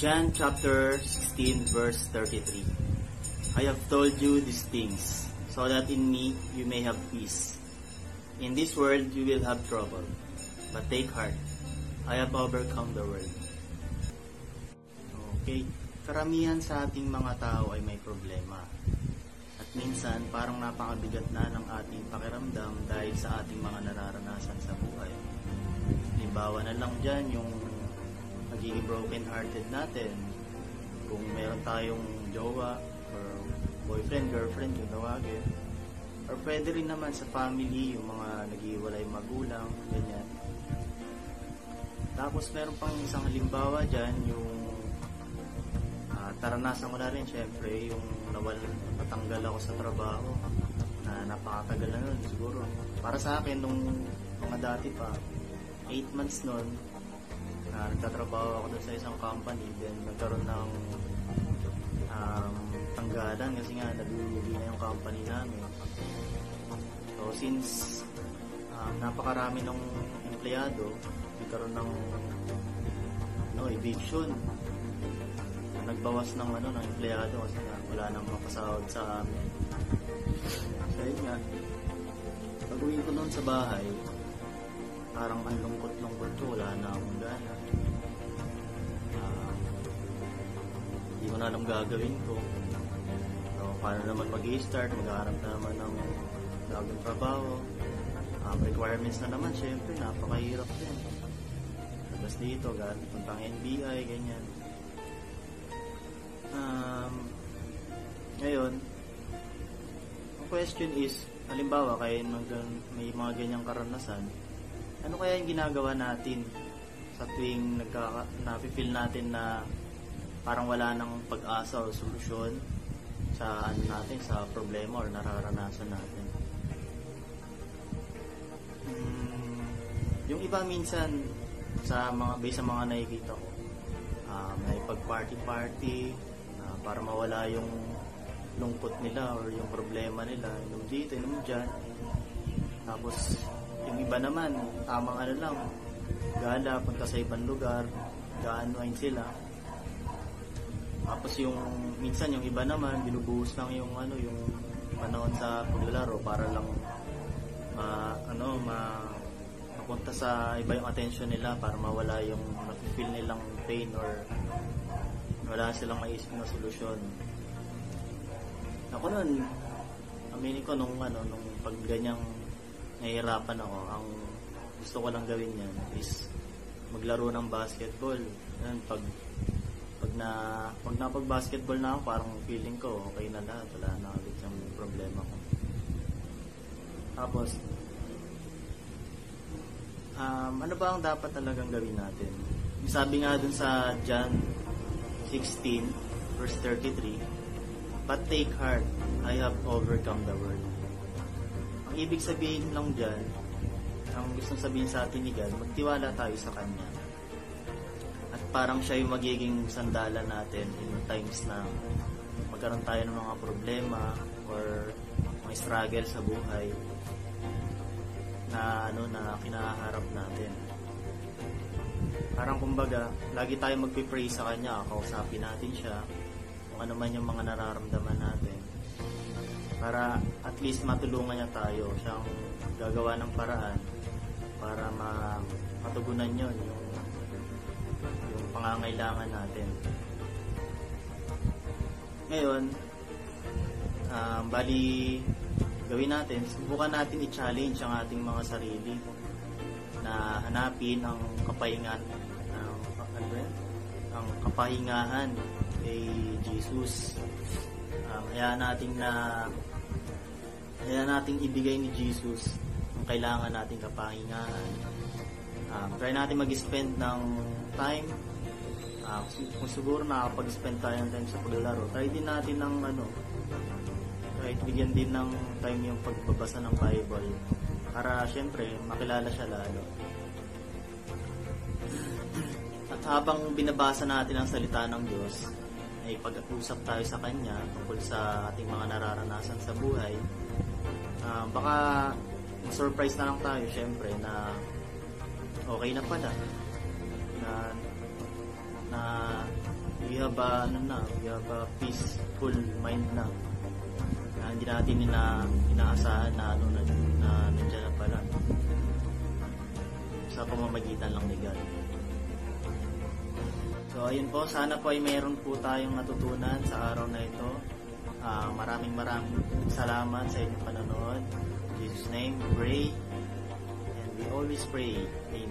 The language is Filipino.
John chapter 16 verse 33. I have told you these things so that in me you may have peace. In this world you will have trouble, but take heart. I have overcome the world. Okay, karamihan sa ating mga tao ay may problema. At minsan parang napakabigat na ng ating pakiramdam dahil sa ating mga nararanasan sa buhay. Halimbawa na lang dyan yung nagiging broken hearted natin. Kung meron tayong jowa or boyfriend, girlfriend, yung tawagin. Or pwede rin naman sa family, yung mga nag-iwalay magulang, ganyan. Tapos meron pang isang halimbawa dyan, yung uh, taranasan ko na rin syempre, yung nawal, natanggal ako sa trabaho na napakatagal na nun siguro. Para sa akin, nung mga dati pa, 8 months nun, na nagtatrabaho ako doon sa isang company, then nagkaroon ng um, tanggalan kasi nga nagulugi na yung company namin. So since um, napakarami ng empleyado, nagkaroon ng no, eviction. Nagbawas ng ano ng empleyado kasi nga wala nang mapasahod sa amin. So yun nga, pag uwi ko noon sa bahay, parang ang lungkot-lungkot ko, wala na akong gana. Uh, ko na alam gagawin ko. So, paano naman mag-i-start, maghahanap na naman ng bagong trabaho. Um, requirements na naman, syempre, napakahirap din. Labas dito, gamit puntang NBI, ganyan. Um, ngayon, ang question is, halimbawa, kayo may mga ganyang karanasan, ano kaya yung ginagawa natin sa tuwing nagka, napipil natin na parang wala nang pag-asa o solusyon sa ano natin, sa problema or nararanasan natin. Hmm, yung iba minsan sa mga based sa mga nakikita ko, uh, may pag-party-party uh, para mawala yung lungkot nila or yung problema nila, inom dito, inom dyan. Tapos iba naman, tamang ano lang, gala, punta sa ibang lugar, gaanwain sila. Tapos yung, minsan yung iba naman, binubuhos lang yung ano, yung panahon sa paglalaro para lang ma, ano, ma, mapunta sa iba yung attention nila para mawala yung nafe-feel nilang pain or wala silang maisip na solusyon. Ako nun, aminin ko nung ano, nung pag ganyang nahihirapan ako, ang gusto ko lang gawin yan is maglaro ng basketball. Yan, pag pag na pag napag-basketball na ako, parang feeling ko okay na lahat, wala na ulit yung problema ko. Tapos um, ano ba ang dapat talagang gawin natin? Sabi nga dun sa John 16 verse 33, But take heart, I have overcome the world. Ang ibig sabihin lang dyan, ang gusto sabihin sa atin ni God, magtiwala tayo sa Kanya. At parang siya yung magiging sandalan natin in times na magkaroon tayo ng mga problema or mga struggle sa buhay na ano na kinaharap natin. Parang kumbaga, lagi tayo magpipray sa Kanya, kausapin natin siya, kung ano man yung mga nararamdaman natin para at least matulungan niya tayo. Siyang gagawa ng paraan para ma matugunan yon yung, yung pangangailangan natin. Ngayon um, bali gawin natin subukan natin i-challenge ang ating mga sarili na hanapin ang kapahingan ang, ano ang kapahingahan kay Jesus um, hayaan natin na kaya nating ibigay ni Jesus ang kailangan nating kapahingahan. Um, try natin mag-spend ng time. Uh, kung siguro nakapag-spend tayo ng time sa paglalaro, try din natin ng ano, try bigyan din ng time yung pagbabasa ng Bible para syempre makilala siya lalo. At habang binabasa natin ang salita ng Diyos, ay pag-usap tayo sa Kanya tungkol sa ating mga nararanasan sa buhay, uh, baka surprise na lang tayo syempre na okay na pala na na have a, ano na, we have a peaceful mind na. Na hindi natin ina, inaasahan na ano na, na nandiyan na pala. Sa pamamagitan lang ni God. So ayun po, sana po ay mayroon po tayong natutunan sa araw na ito. Ah, maraming maraming salamat sa inyong panonood. In Jesus name, pray. And we always pray. Amen.